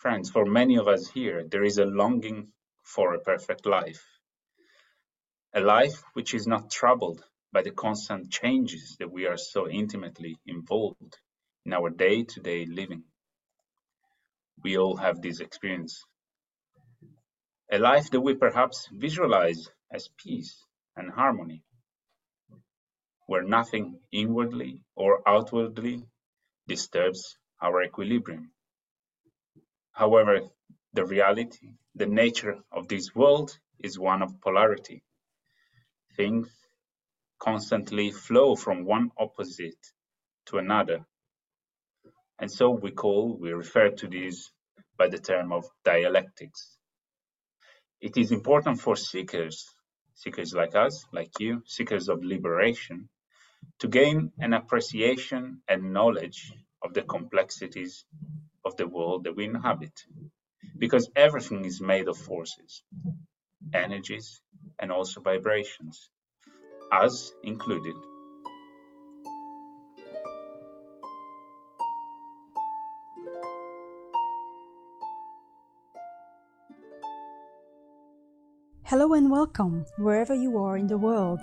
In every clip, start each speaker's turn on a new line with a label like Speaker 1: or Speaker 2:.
Speaker 1: Friends, for many of us here, there is a longing for a perfect life. A life which is not troubled by the constant changes that we are so intimately involved in our day to day living. We all have this experience. A life that we perhaps visualize as peace and harmony, where nothing inwardly or outwardly disturbs our equilibrium. However, the reality, the nature of this world is one of polarity. Things constantly flow from one opposite to another. And so we call, we refer to these by the term of dialectics. It is important for seekers, seekers like us, like you, seekers of liberation, to gain an appreciation and knowledge of the complexities of the world that we inhabit. Because everything is made of forces, energies, and also vibrations, us included.
Speaker 2: Hello and welcome wherever you are in the world.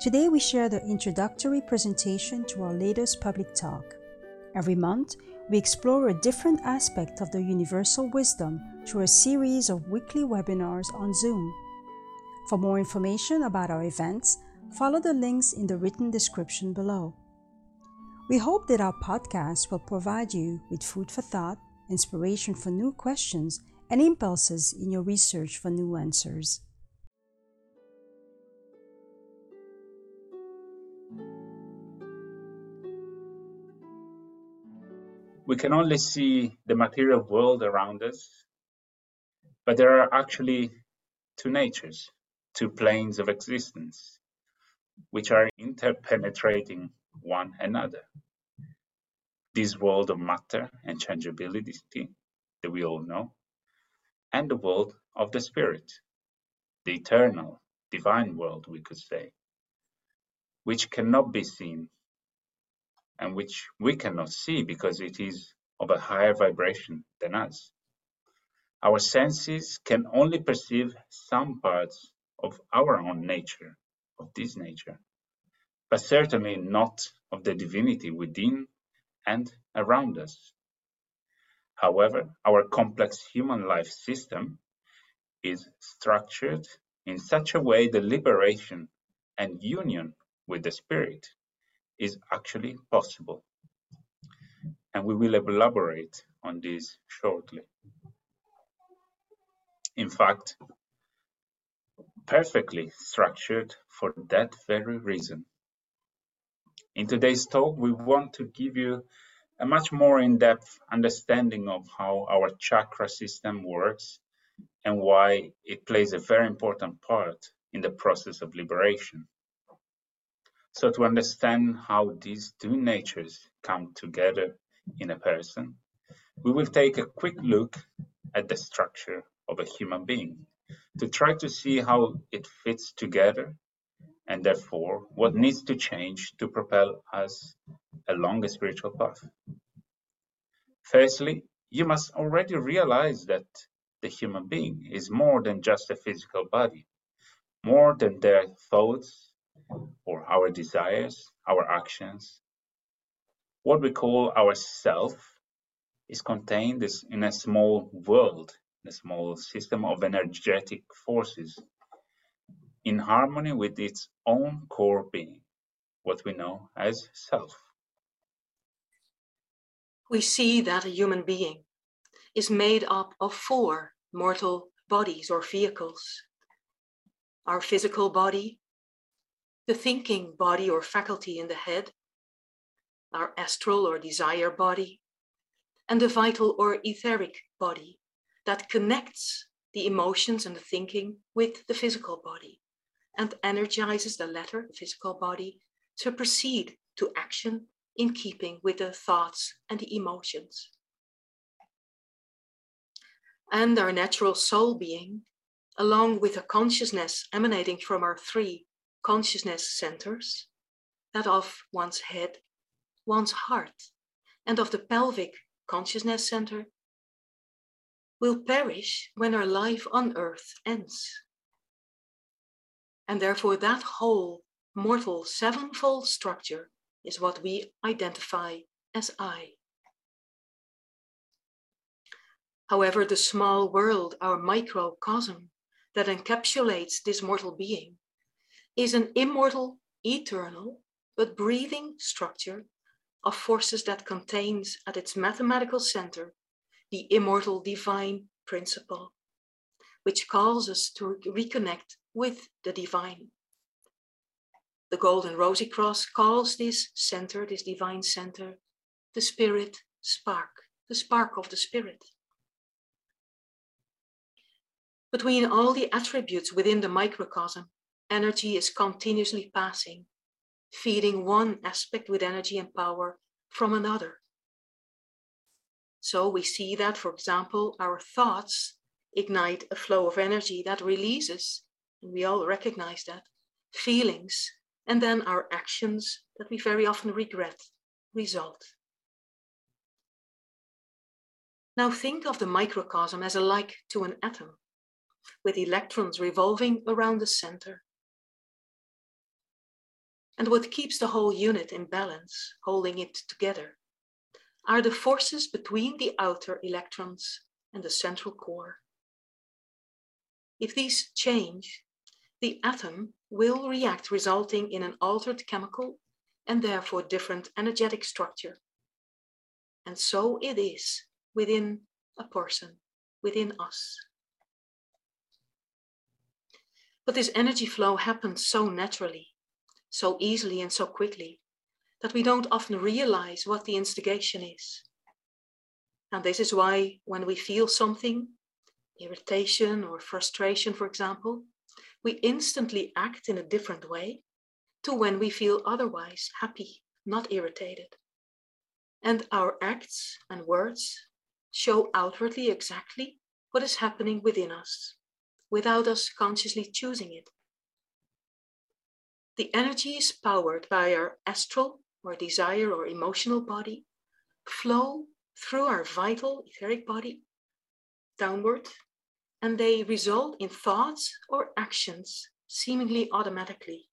Speaker 2: Today we share the introductory presentation to our latest public talk. Every month, we explore a different aspect of the universal wisdom through a series of weekly webinars on Zoom. For more information about our events, follow the links in the written description below. We hope that our podcast will provide you with food for thought, inspiration for new questions, and impulses in your research for new answers.
Speaker 1: We can only see the material world around us, but there are actually two natures, two planes of existence, which are interpenetrating one another. This world of matter and changeability that we all know, and the world of the spirit, the eternal, divine world, we could say, which cannot be seen and which we cannot see because it is of a higher vibration than us. Our senses can only perceive some parts of our own nature, of this nature, but certainly not of the divinity within and around us. However, our complex human life system is structured in such a way that liberation and union with the spirit is actually possible. And we will elaborate on this shortly. In fact, perfectly structured for that very reason. In today's talk, we want to give you a much more in-depth understanding of how our chakra system works and why it plays a very important part in the process of liberation. So to understand how these two natures come together in a person, we will take a quick look at the structure of a human being to try to see how it fits together and therefore what needs to change to propel us along a spiritual path. Firstly, you must already realize that the human being is more than just a physical body, more than their thoughts or our desires, our actions. What we call our self is contained in a small world, a small system of energetic forces in harmony with its own core being, what we know as self.
Speaker 3: We see that a human being is made up of four mortal bodies or vehicles our physical body, the thinking body or faculty in the head, our astral or desire body, and the vital or etheric body that connects the emotions and the thinking with the physical body and energizes the latter, physical body, to proceed to action in keeping with the thoughts and the emotions. And our natural soul being, along with a consciousness emanating from our three consciousness centers, that of one's head, one's heart, and of the pelvic consciousness center, will perish when our life on earth ends. And therefore, that whole mortal sevenfold structure is what we identify as I. However, the small world, our microcosm, that encapsulates this mortal being, is an immortal, eternal, but breathing structure of forces that contains at its mathematical center the immortal divine principle, which calls us to reconnect with the divine. The Golden Rosy Cross calls this center, this divine center, the spirit spark, the spark of the spirit. Between all the attributes within the microcosm, energy is continuously passing, feeding one aspect with energy and power from another. So we see that, for example, our thoughts ignite a flow of energy that releases, and we all recognize that, feelings, and then our actions that we very often regret result. Now think of the microcosm as a like to an atom with electrons revolving around the center. And what keeps the whole unit in balance, holding it together, are the forces between the outer electrons and the central core. If these change, the atom will react, resulting in an altered chemical and therefore different energetic structure. And so it is within a person, within us. But this energy flow happens so naturally, so easily, and so quickly that we don't often realize what the instigation is. And this is why when we feel something, irritation or frustration, for example, we instantly act in a different way to when we feel otherwise happy, not irritated. And our acts and words show outwardly exactly what is happening within us without us consciously choosing it. The energy is powered by our astral or desire or emotional body, flow through our vital etheric body downward, and they result in thoughts or actions seemingly automatically,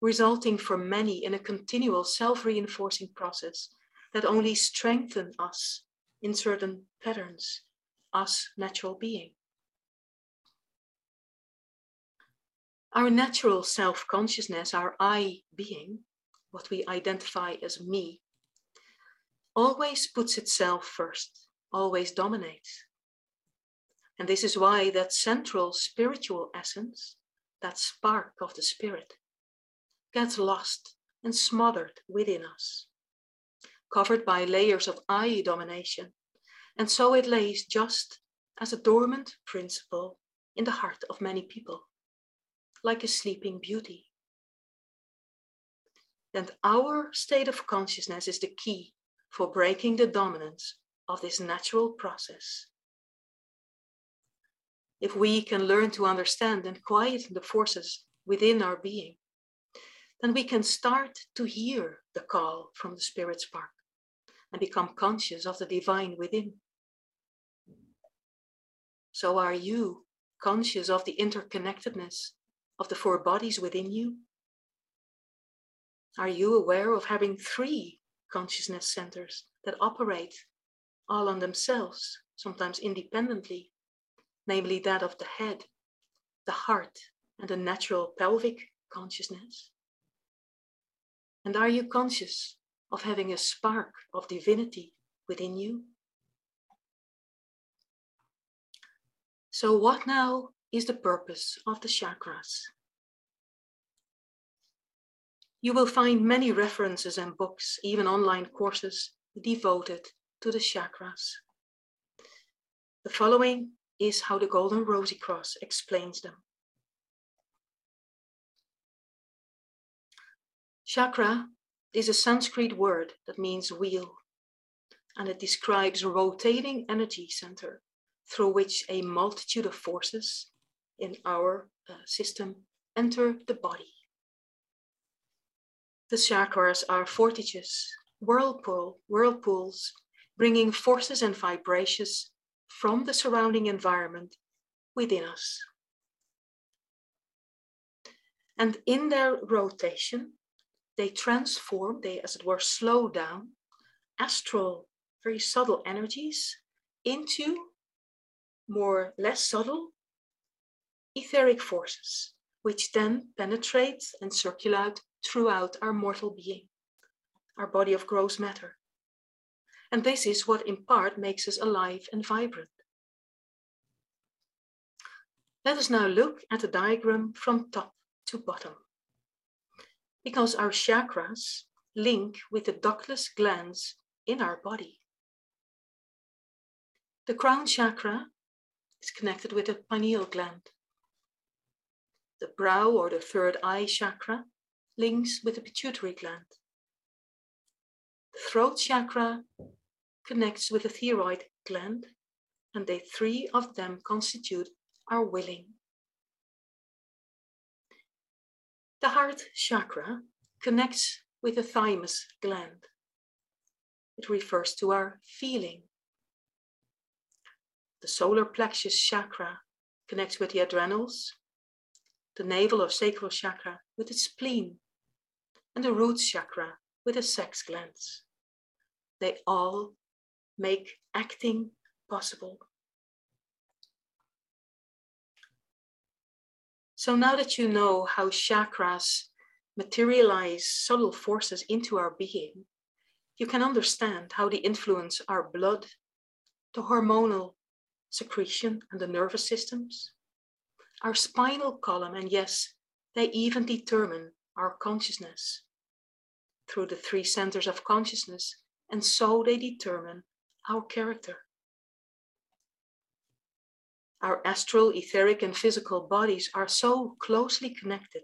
Speaker 3: resulting for many in a continual self reinforcing process that only strengthen us in certain patterns, us natural being. Our natural self consciousness, our I being, what we identify as me, always puts itself first, always dominates. And this is why that central spiritual essence, that spark of the spirit, gets lost and smothered within us, covered by layers of I domination. And so it lays just as a dormant principle in the heart of many people like a sleeping beauty. And our state of consciousness is the key for breaking the dominance of this natural process. If we can learn to understand and quiet the forces within our being, then we can start to hear the call from the spirit spark and become conscious of the divine within. So, are you conscious of the interconnectedness of the four bodies within you? Are you aware of having three consciousness centers that operate all on themselves, sometimes independently, namely that of the head, the heart, and the natural pelvic consciousness? And are you conscious of having a spark of divinity within you? So, what now is the purpose of the chakras. You will find many references and books, even online courses devoted to the chakras. The following is how the Golden Rosy Cross explains them. Chakra is a Sanskrit word that means wheel, and it describes a rotating energy center through which a multitude of forces in our uh, system enter the body. The chakras are vortices, whirlpool, whirlpools, bringing forces and vibrations from the surrounding environment within us. And in their rotation, they transform, they, as it were, slow down astral, very subtle energies into more less subtle etheric forces, which then penetrate and circulate throughout our mortal being, our body of gross matter. And this is what in part makes us alive and vibrant. Let us now look at the diagram from top to bottom. Because our chakras link with the ductless glands in our body. The crown chakra is connected with the pineal gland. The brow or the third eye chakra links with the pituitary gland. The throat chakra connects with the thyroid gland, and the three of them constitute our willing. The heart chakra connects with the thymus gland. It refers to our feeling. The solar plexus chakra connects with the adrenals, the navel or sacral chakra with its spleen, and the root chakra with the sex glands. They all make acting possible. So now that you know how chakras materialize subtle forces into our being, you can understand how they influence our blood, the hormonal secretion, and the nervous systems, our spinal column, and yes, they even determine our consciousness through the three centers of consciousness, and so they determine our character. Our astral, etheric, and physical bodies are so closely connected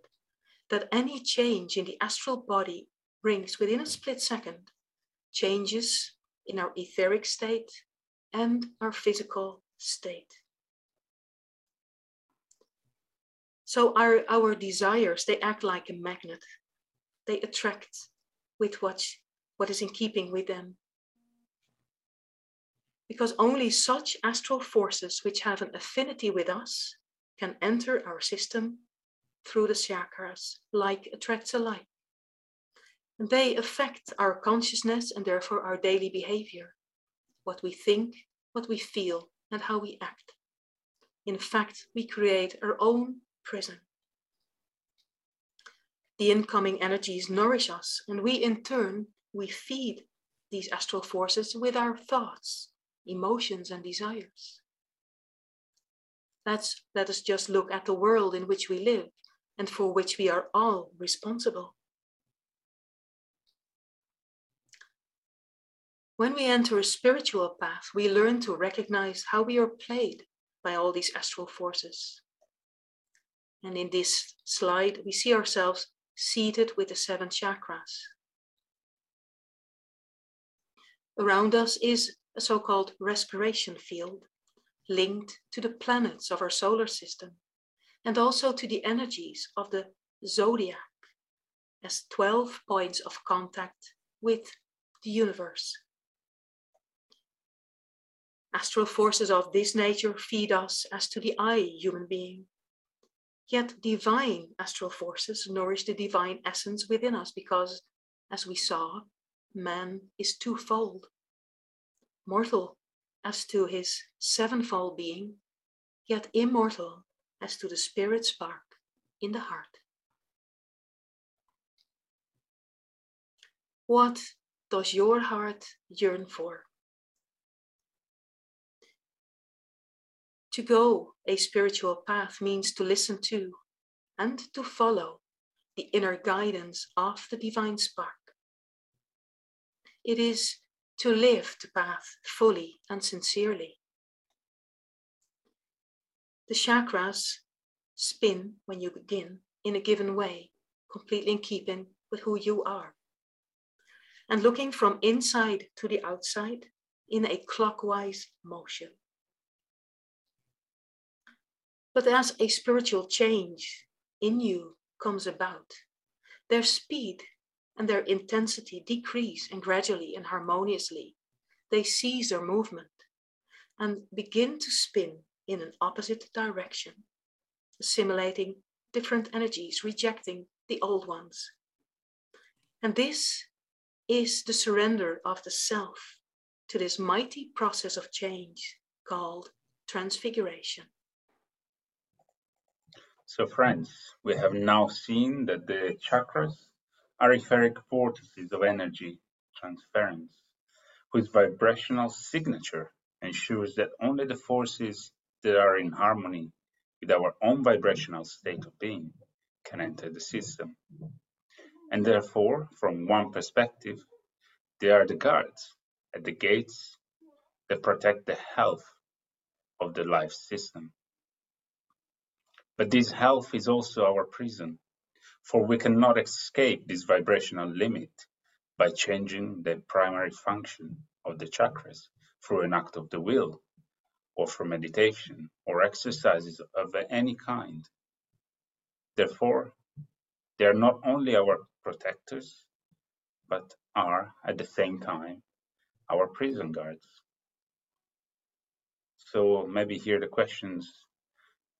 Speaker 3: that any change in the astral body brings within a split second changes in our etheric state and our physical state. So our, our desires, they act like a magnet. They attract with what, what is in keeping with them. Because only such astral forces which have an affinity with us can enter our system through the chakras, like attracts alike. And they affect our consciousness and therefore our daily behavior, what we think, what we feel, and how we act. In fact, we create our own prison. The incoming energies nourish us, and we in turn, we feed these astral forces with our thoughts, emotions, and desires. Let's, let us just look at the world in which we live and for which we are all responsible. When we enter a spiritual path, we learn to recognize how we are played by all these astral forces. And in this slide, we see ourselves seated with the seven chakras. Around us is a so called respiration field linked to the planets of our solar system and also to the energies of the zodiac as 12 points of contact with the universe. Astral forces of this nature feed us as to the I human being. Yet divine astral forces nourish the divine essence within us because, as we saw, man is twofold. Mortal as to his sevenfold being, yet immortal as to the spirit spark in the heart. What does your heart yearn for? To go a spiritual path means to listen to and to follow the inner guidance of the divine spark. It is to live the path fully and sincerely. The chakras spin when you begin in a given way, completely in keeping with who you are. And looking from inside to the outside in a clockwise motion. But as a spiritual change in you comes about, their speed and their intensity decrease and gradually and harmoniously they cease their movement and begin to spin in an opposite direction, assimilating different energies, rejecting the old ones. And this is the surrender of the self to this mighty process of change called transfiguration.
Speaker 1: So, friends, we have now seen that the chakras are etheric vortices of energy transference, whose vibrational signature ensures that only the forces that are in harmony with our own vibrational state of being can enter the system. And therefore, from one perspective, they are the guards at the gates that protect the health of the life system. But this health is also our prison, for we cannot escape this vibrational limit by changing the primary function of the chakras through an act of the will or through meditation or exercises of any kind. Therefore, they are not only our protectors, but are at the same time our prison guards. So maybe here the questions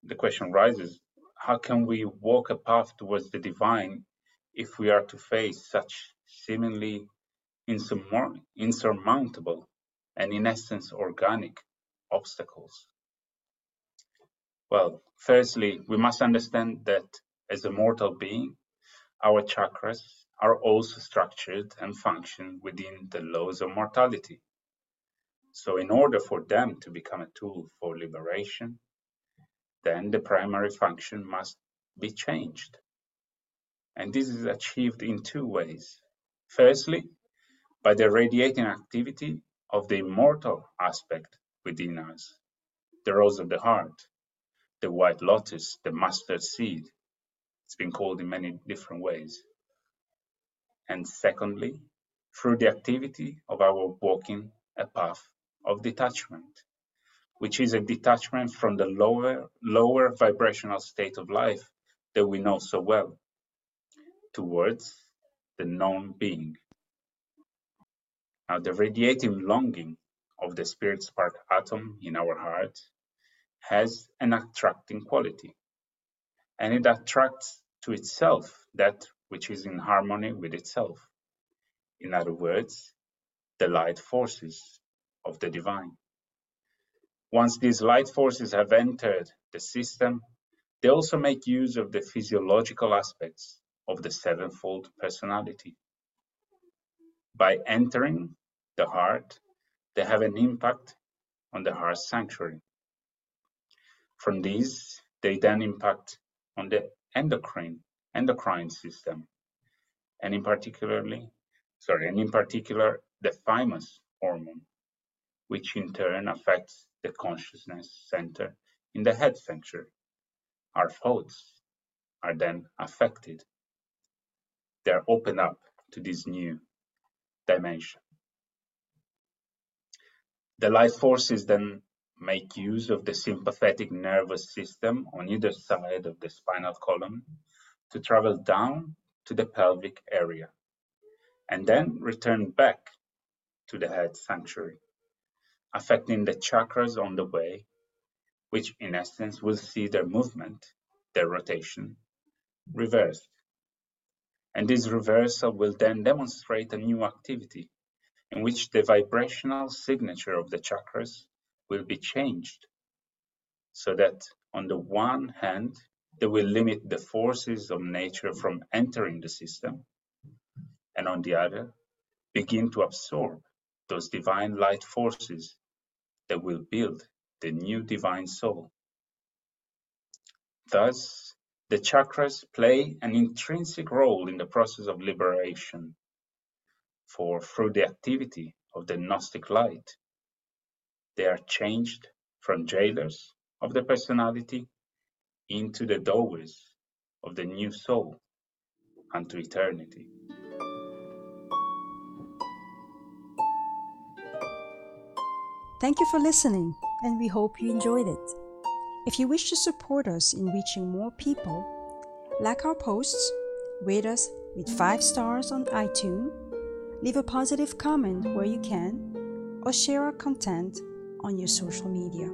Speaker 1: the question rises how can we walk a path towards the divine if we are to face such seemingly insurmountable and in essence organic obstacles? Well, firstly, we must understand that as a mortal being, our chakras are also structured and function within the laws of mortality. So in order for them to become a tool for liberation, then the primary function must be changed. And this is achieved in two ways. Firstly, by the radiating activity of the immortal aspect within us, the rose of the heart, the white lotus, the mustard seed. It's been called in many different ways. And secondly, through the activity of our walking a path of detachment, which is a detachment from the lower, lower vibrational state of life that we know so well, towards the known being. Now, the radiating longing of the spirit spark atom in our heart has an attracting quality, and it attracts to itself that which is in harmony with itself. In other words, the light forces of the divine. Once these light forces have entered the system, they also make use of the physiological aspects of the sevenfold personality. By entering the heart, they have an impact on the heart sanctuary. From these, they then impact on the endocrine endocrine system, and in particularly, sorry, and in particular the thymus hormone, which in turn affects the consciousness center in the head sanctuary. Our thoughts are then affected. They are opened up to this new dimension. The life forces then make use of the sympathetic nervous system on either side of the spinal column to travel down to the pelvic area and then return back to the head sanctuary, affecting the chakras on the way, which in essence will see their movement, their rotation, reversed. And this reversal will then demonstrate a new activity in which the vibrational signature of the chakras will be changed so that on the one hand they will limit the forces of nature from entering the system and on the other begin to absorb those divine light forces that will build the new divine soul. Thus, the chakras play an intrinsic role in the process of liberation for through the activity of the Gnostic light, they are changed from jailers of the personality into the doorways of the new soul unto eternity.
Speaker 2: Thank you for listening, and we hope you enjoyed it. If you wish to support us in reaching more people, like our posts, rate us with 5 stars on iTunes Leave a positive comment where you can, or share our content on your social media.